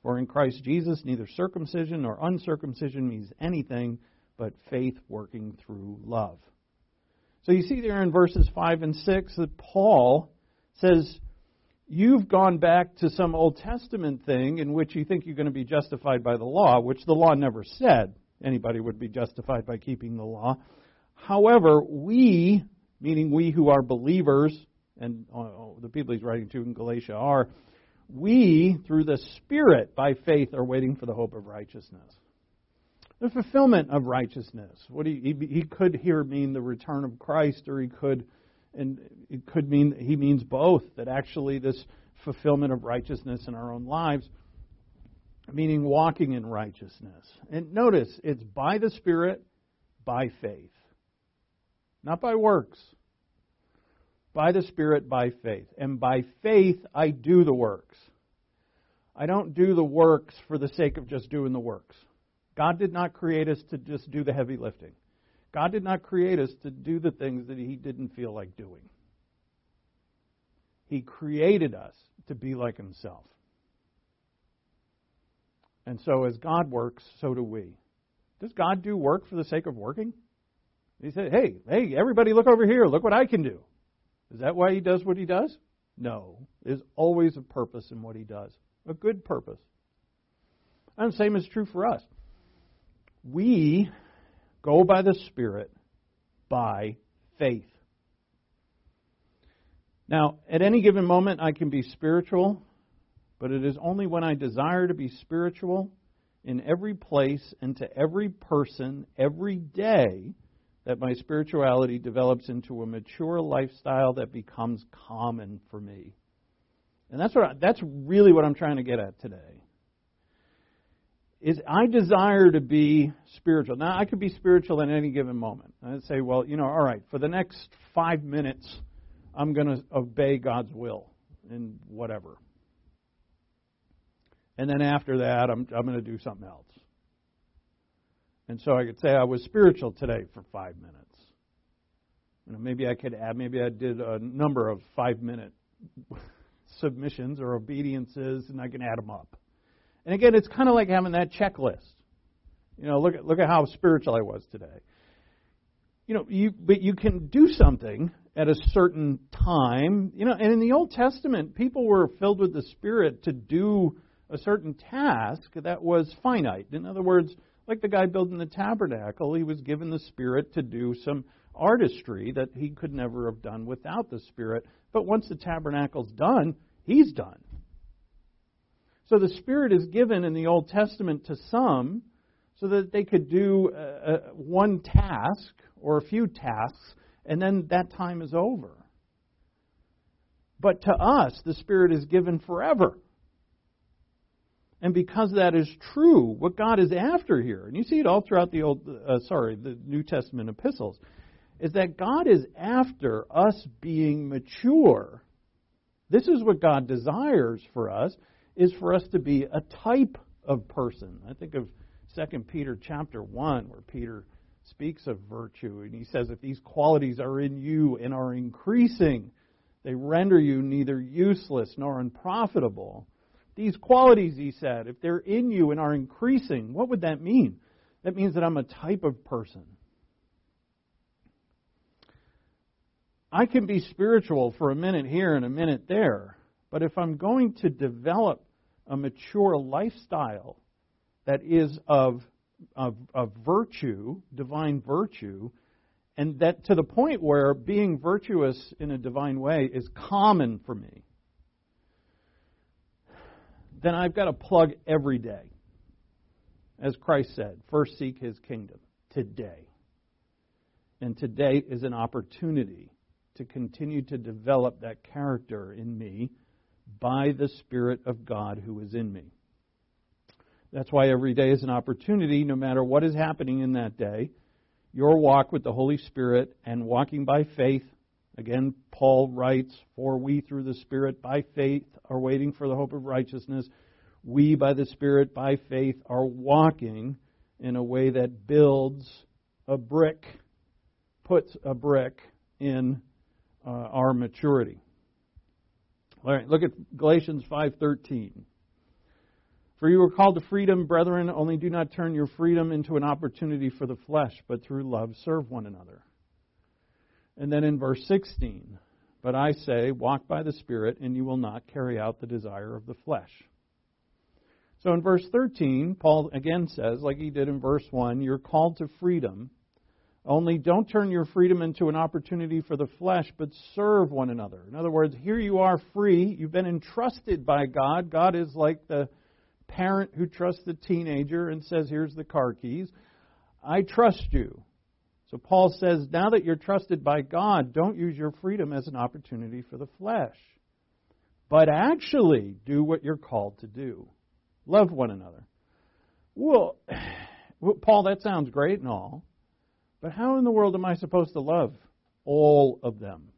For in Christ Jesus, neither circumcision nor uncircumcision means anything but faith working through love. So you see there in verses 5 and 6 that Paul says, You've gone back to some Old Testament thing in which you think you're going to be justified by the law, which the law never said anybody would be justified by keeping the law. However, we, meaning we who are believers, and uh, the people he's writing to in Galatia are, we, through the Spirit, by faith, are waiting for the hope of righteousness. The fulfillment of righteousness. What he, he, he could here mean the return of Christ, or he could, and it could mean he means both. That actually this fulfillment of righteousness in our own lives, meaning walking in righteousness. And notice, it's by the Spirit, by faith, not by works by the Spirit by faith. And by faith, I do the works. I don't do the works for the sake of just doing the works. God did not create us to just do the heavy lifting. God did not create us to do the things that He didn't feel like doing. He created us to be like Himself. And so, as God works, so do we. Does God do work for the sake of working? He said, hey, hey, everybody look over here. Look what I can do. Is that why he does what he does? No. There's always a purpose in what he does, a good purpose. And the same is true for us. We go by the Spirit by faith. Now, at any given moment, I can be spiritual, but it is only when I desire to be spiritual in every place and to every person every day that my spirituality develops into a mature lifestyle that becomes common for me. And that's what I, that's really what I'm trying to get at today. Is I desire to be spiritual. Now I could be spiritual at any given moment. I'd say, well, you know, all right, for the next five minutes, I'm going to obey God's will and whatever. And then after that, I'm I'm going to do something else. And so I could say I was spiritual today for five minutes. You know, maybe I could add, maybe I did a number of five minute submissions or obediences, and I can add them up. And again, it's kind of like having that checklist. You know, look at look at how spiritual I was today. You know, you but you can do something at a certain time. You know, and in the Old Testament, people were filled with the Spirit to do a certain task that was finite. In other words, like the guy building the tabernacle, he was given the Spirit to do some artistry that he could never have done without the Spirit. But once the tabernacle's done, he's done. So the Spirit is given in the Old Testament to some so that they could do uh, uh, one task or a few tasks, and then that time is over. But to us, the Spirit is given forever. And because that is true, what God is after here, and you see it all throughout the Old, uh, sorry, the New Testament epistles, is that God is after us being mature. This is what God desires for us, is for us to be a type of person. I think of 2 Peter chapter 1, where Peter speaks of virtue, and he says, if these qualities are in you and are increasing, they render you neither useless nor unprofitable. These qualities, he said, if they're in you and are increasing, what would that mean? That means that I'm a type of person. I can be spiritual for a minute here and a minute there, but if I'm going to develop a mature lifestyle that is of, of, of virtue, divine virtue, and that to the point where being virtuous in a divine way is common for me, then I've got to plug every day. As Christ said, first seek his kingdom today. And today is an opportunity to continue to develop that character in me by the Spirit of God who is in me. That's why every day is an opportunity, no matter what is happening in that day. Your walk with the Holy Spirit and walking by faith Again, Paul writes, For we through the Spirit by faith are waiting for the hope of righteousness. We by the Spirit by faith are walking in a way that builds a brick, puts a brick in uh, our maturity. All right, look at Galatians 5:13. For you were called to freedom, brethren, only do not turn your freedom into an opportunity for the flesh, but through love serve one another. And then in verse 16, but I say, walk by the Spirit, and you will not carry out the desire of the flesh. So in verse 13, Paul again says, like he did in verse 1, you're called to freedom. Only don't turn your freedom into an opportunity for the flesh, but serve one another. In other words, here you are free. You've been entrusted by God. God is like the parent who trusts the teenager and says, Here's the car keys. I trust you. So Paul says, now that you're trusted by God, don't use your freedom as an opportunity for the flesh, but actually do what you're called to do. Love one another. Well, Paul, that sounds great and all, but how in the world am I supposed to love all of them?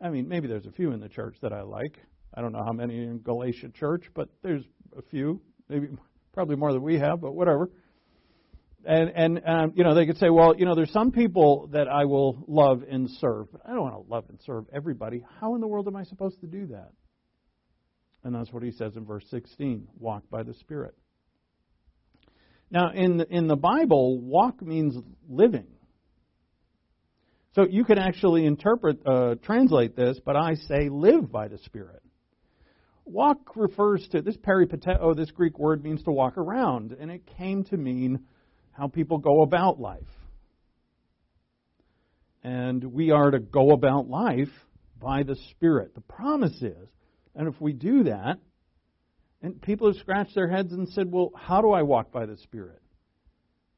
I mean, maybe there's a few in the church that I like. I don't know how many in Galatia church, but there's a few, maybe probably more than we have, but whatever and and um, you know they could say, well, you know, there's some people that I will love and serve, but I don't want to love and serve everybody. How in the world am I supposed to do that? And that's what he says in verse 16: walk by the Spirit. Now, in the, in the Bible, walk means living. So you can actually interpret, uh, translate this, but I say live by the Spirit. Walk refers to this peripateo, this Greek word means to walk around, and it came to mean how people go about life. And we are to go about life by the Spirit. The promise is, and if we do that, and people have scratched their heads and said, well, how do I walk by the Spirit?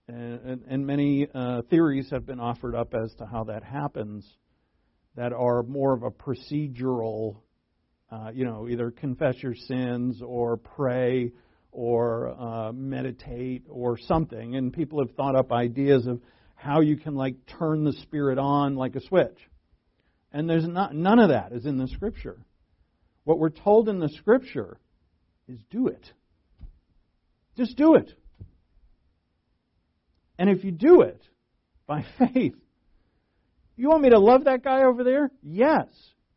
And, and, many uh, theories have been offered up as to how that happens that are more of a procedural, uh, you know, either confess your sins or pray or uh, meditate or something. And people have thought up ideas of how you can like turn the spirit on like a switch. And there's not none of that is in the scripture. What we're told in the scripture is do it. Just do it. And if you do it by faith, you want me to love that guy over there? Yes.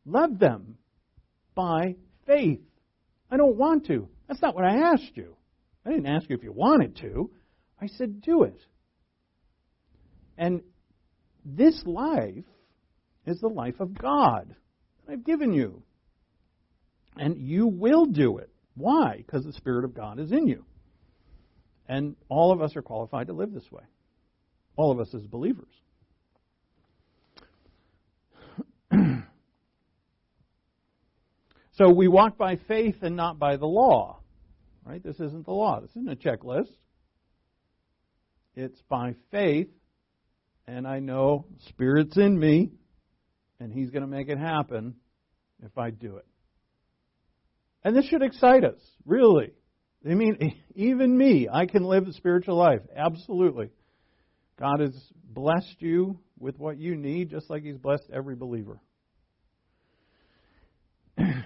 Love them by faith. I don't want to. That's not what I asked you. I didn't ask you if you wanted to. I said, do it. And this life is the life of God that I've given you. And you will do it Why? Because the Spirit of God is in you. And all of us are qualified to live this way. All of us as believers. so we walk by faith and not by the law. Right? This isn't the law. This isn't a checklist. It's by faith, and I know Spirit's in me, and He's going to make it happen if I do it. And this should excite us, really. I mean, even me, I can live a spiritual life. Absolutely. God has blessed you with what you need, just like He's blessed every believer. now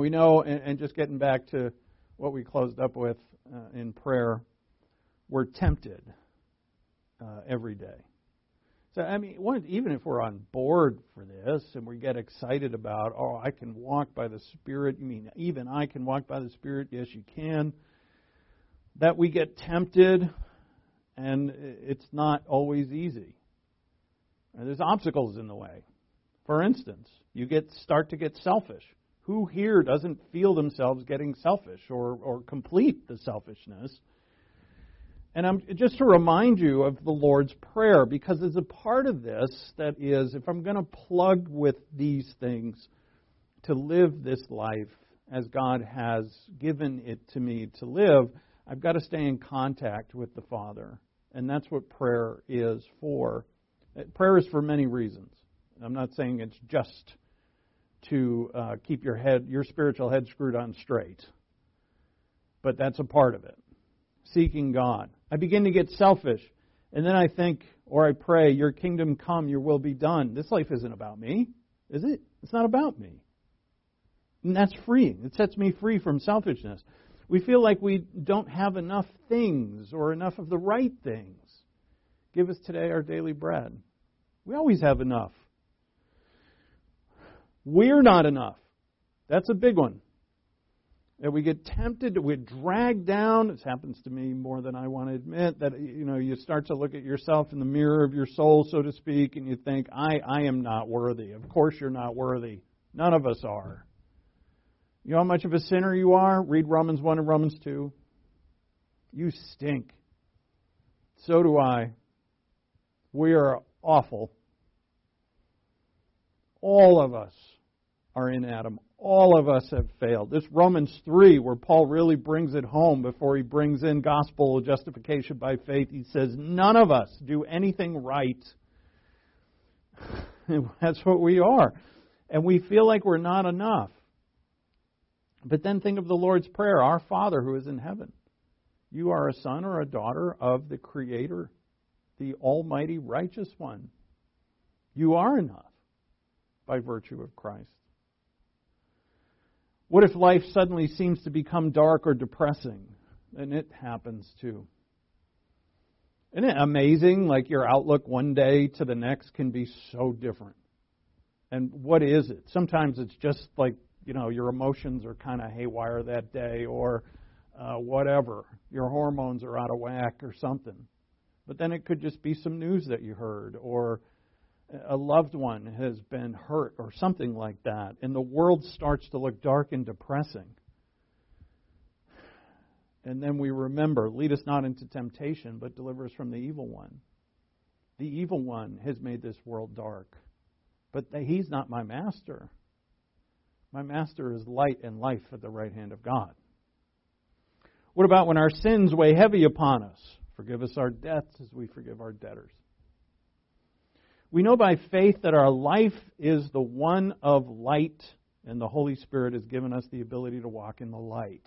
we know, and, just getting back to what we closed up with uh, in prayer, we're tempted uh, every day. So, I mean, even if we're on board for this and we get excited about, oh, I can walk by the Spirit, you mean even I can walk by the Spirit? Yes, you can. That we get tempted, and it's not always easy. And there's obstacles in the way. For instance, you get start to get selfish. Who here doesn't feel themselves getting selfish or, or complete the selfishness? And I'm just to remind you of the Lord's Prayer, because there's a part of this that is, if I'm going to plug with these things to live this life as God has given it to me to live, I've got to stay in contact with the Father. And that's what prayer is for. Prayer is for many reasons. I'm not saying it's just to uh, keep your head, your spiritual head screwed on straight, but that's a part of it. Seeking God. I begin to get selfish. And then I think, or I pray, Your kingdom come, Your will be done. This life isn't about me, is it? It's not about me. And that's freeing. It sets me free from selfishness. We feel like we don't have enough things or enough of the right things. Give us today our daily bread. We always have enough. We're not enough. That's a big one that we get tempted, we drag down. This happens to me more than I want to admit. That you know, you start to look at yourself in the mirror of your soul, so to speak, and you think, "I, I am not worthy." Of course, you're not worthy. None of us are. You know how much of a sinner you are? Read Romans one and Romans two. You stink. So do I. We are awful. All of us are in Adam. All of us have failed. This Romans 3, where Paul really brings it home before he brings in gospel justification by faith, he says, None of us do anything right. That's what we are. And we feel like we're not enough. But then think of the Lord's Prayer Our Father who is in heaven. You are a son or a daughter of the Creator, the Almighty Righteous One. You are enough by virtue of Christ. What if life suddenly seems to become dark or depressing? And it happens too. Isn't it amazing? Like your outlook one day to the next can be so different. And what is it? Sometimes it's just like, you know, your emotions are kind of haywire that day or uh, whatever. Your hormones are out of whack or something. But then it could just be some news that you heard or a loved one has been hurt or something like that, and the world starts to look dark and depressing. And then we remember, lead us not into temptation, but deliver us from the evil one. The evil one has made this world dark, but he's not my master. My master is light and life at the right hand of God. What about when our sins weigh heavy upon us? Forgive us our debts as we forgive our debtors. We know by faith that our life is the one of light, and the Holy Spirit has given us the ability to walk in the light.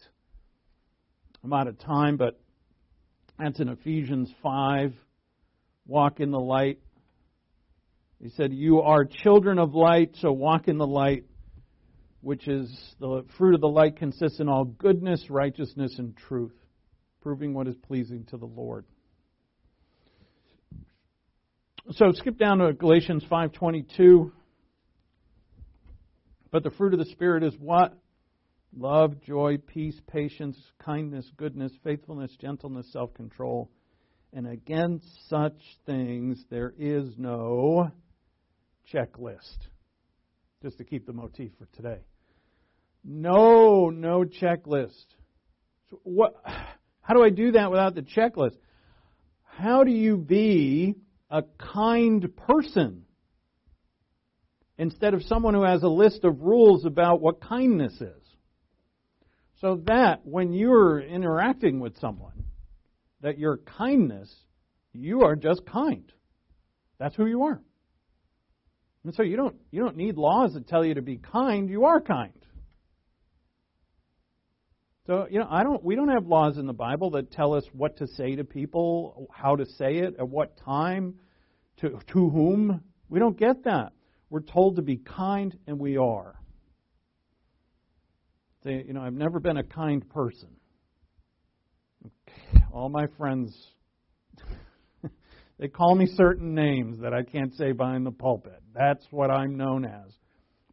I'm out of time, but that's in Ephesians 5. Walk in the light. He said, You are children of light, so walk in the light, which is the fruit of the light consists in all goodness, righteousness, and truth, proving what is pleasing to the Lord so skip down to Galatians 5:22. But the fruit of the spirit is what? Love, joy, peace, patience, kindness, goodness, faithfulness, gentleness, self-control. And against such things there is no checklist. Just to keep the motif for today. No, no checklist. So what? How do I do that without the checklist? How do you be a kind person instead of someone who has a list of rules about what kindness is? So that when you're interacting with someone, that your kindness, you are just kind. That's who you are. And so you don't you don't need laws that tell you to be kind, you are kind. So, you know, I don't we don't have laws in the Bible that tell us what to say to people, how to say it, at what time, to to whom. We don't get that. We're told to be kind and we are. Say, you know, I've never been a kind person. All my friends they call me certain names that I can't say behind the pulpit. That's what I'm known as.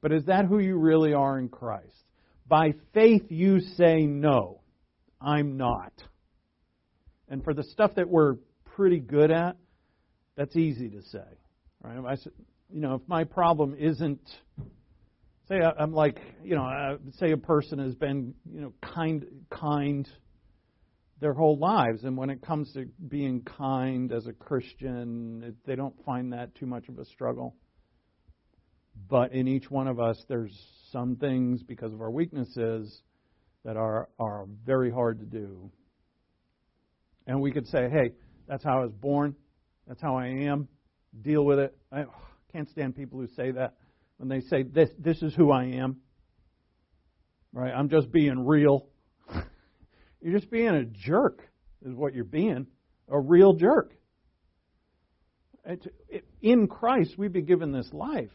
But is that who you really are in Christ? By faith, you say no. I'm not. And for the stuff that we're pretty good at, that's easy to say. Right? I, you know, if my problem isn't, say I'm like, you know, uh, say a person has been, you know, kind, kind their whole lives, and when it comes to being kind as a Christian, they don't find that too much of a struggle. But in each one of us, there's some things because of our weaknesses that are are very hard to do. And we could say, "Hey, that's how I was born. That's how I am. Deal with it." I can't stand people who say that when they say, "This this is who I am." Right? I'm just being real. you're just being a jerk, is what you're being. A real jerk. In Christ, we've been given this life.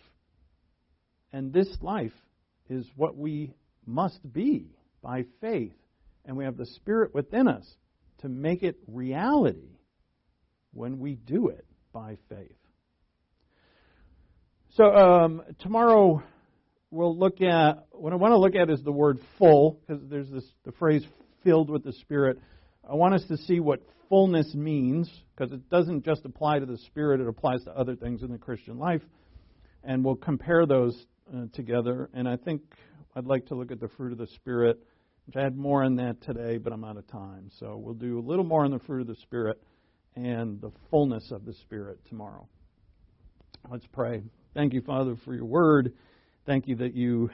And this life is what we must be by faith. And we have the Spirit within us to make it reality when we do it by faith. So, um, tomorrow we'll look at, what I want to look at is the word full, because there's this, the phrase filled with the Spirit. I want us to see what fullness means, because it doesn't just apply to the Spirit, it applies to other things in the Christian life. And we'll compare those uh, together. And I think I'd like to look at the fruit of the Spirit, I had more on that today, but I'm out of time. So we'll do a little more on the fruit of the Spirit and the fullness of the Spirit tomorrow. Let's pray. Thank you, Father, for your word. Thank you that you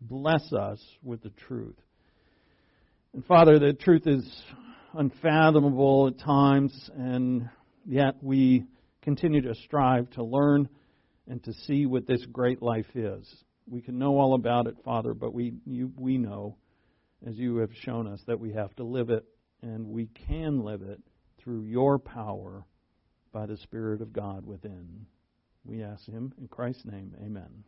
bless us with the truth. And Father, the truth is unfathomable at times, and yet we continue to strive to learn and to see what this great life is. We can know all about it, Father, but we, you, we know, as you have shown us, that we have to live it, and we can live it through your power by the Spirit of God within. We ask Him in Christ's name. Amen.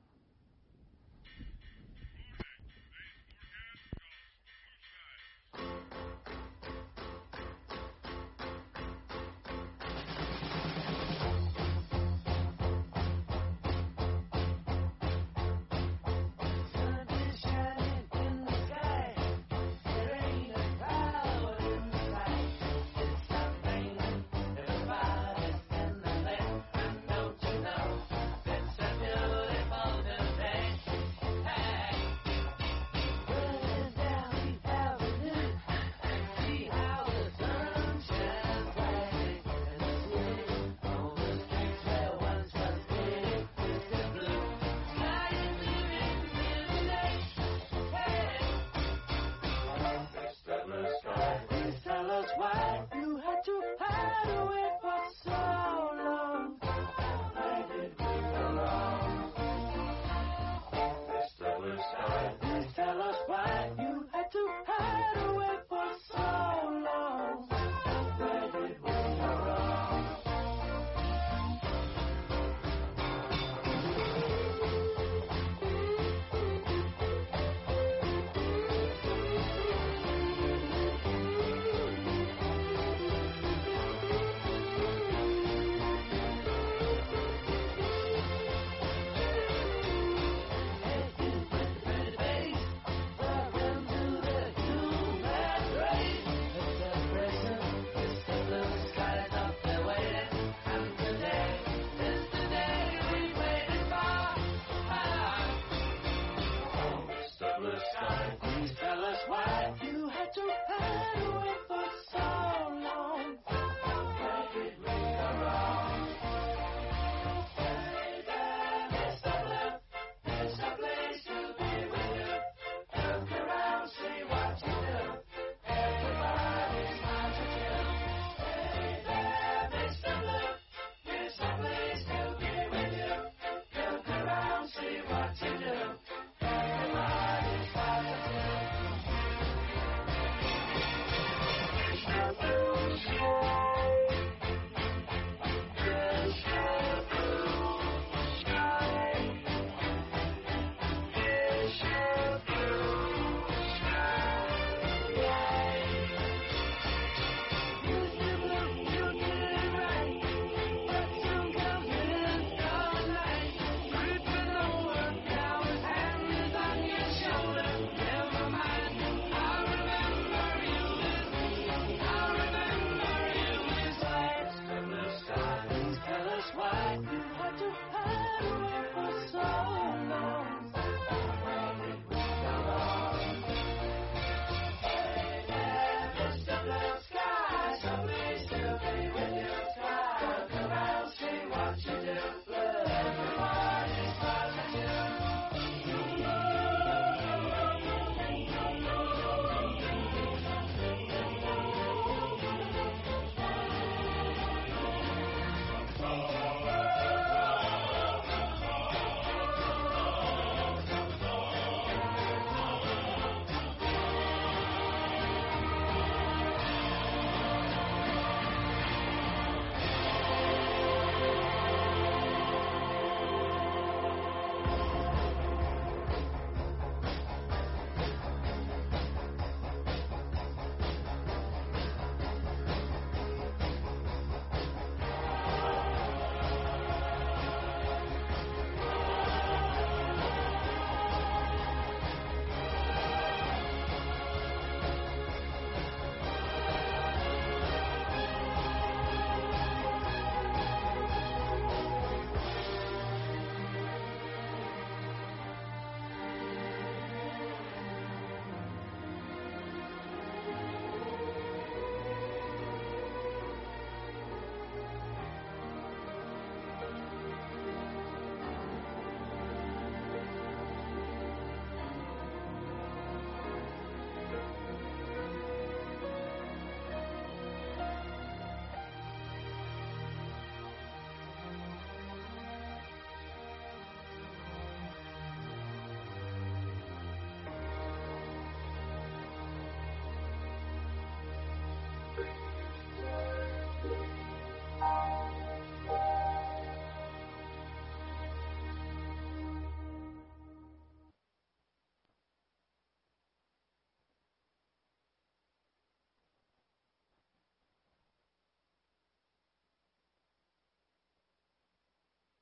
Bye.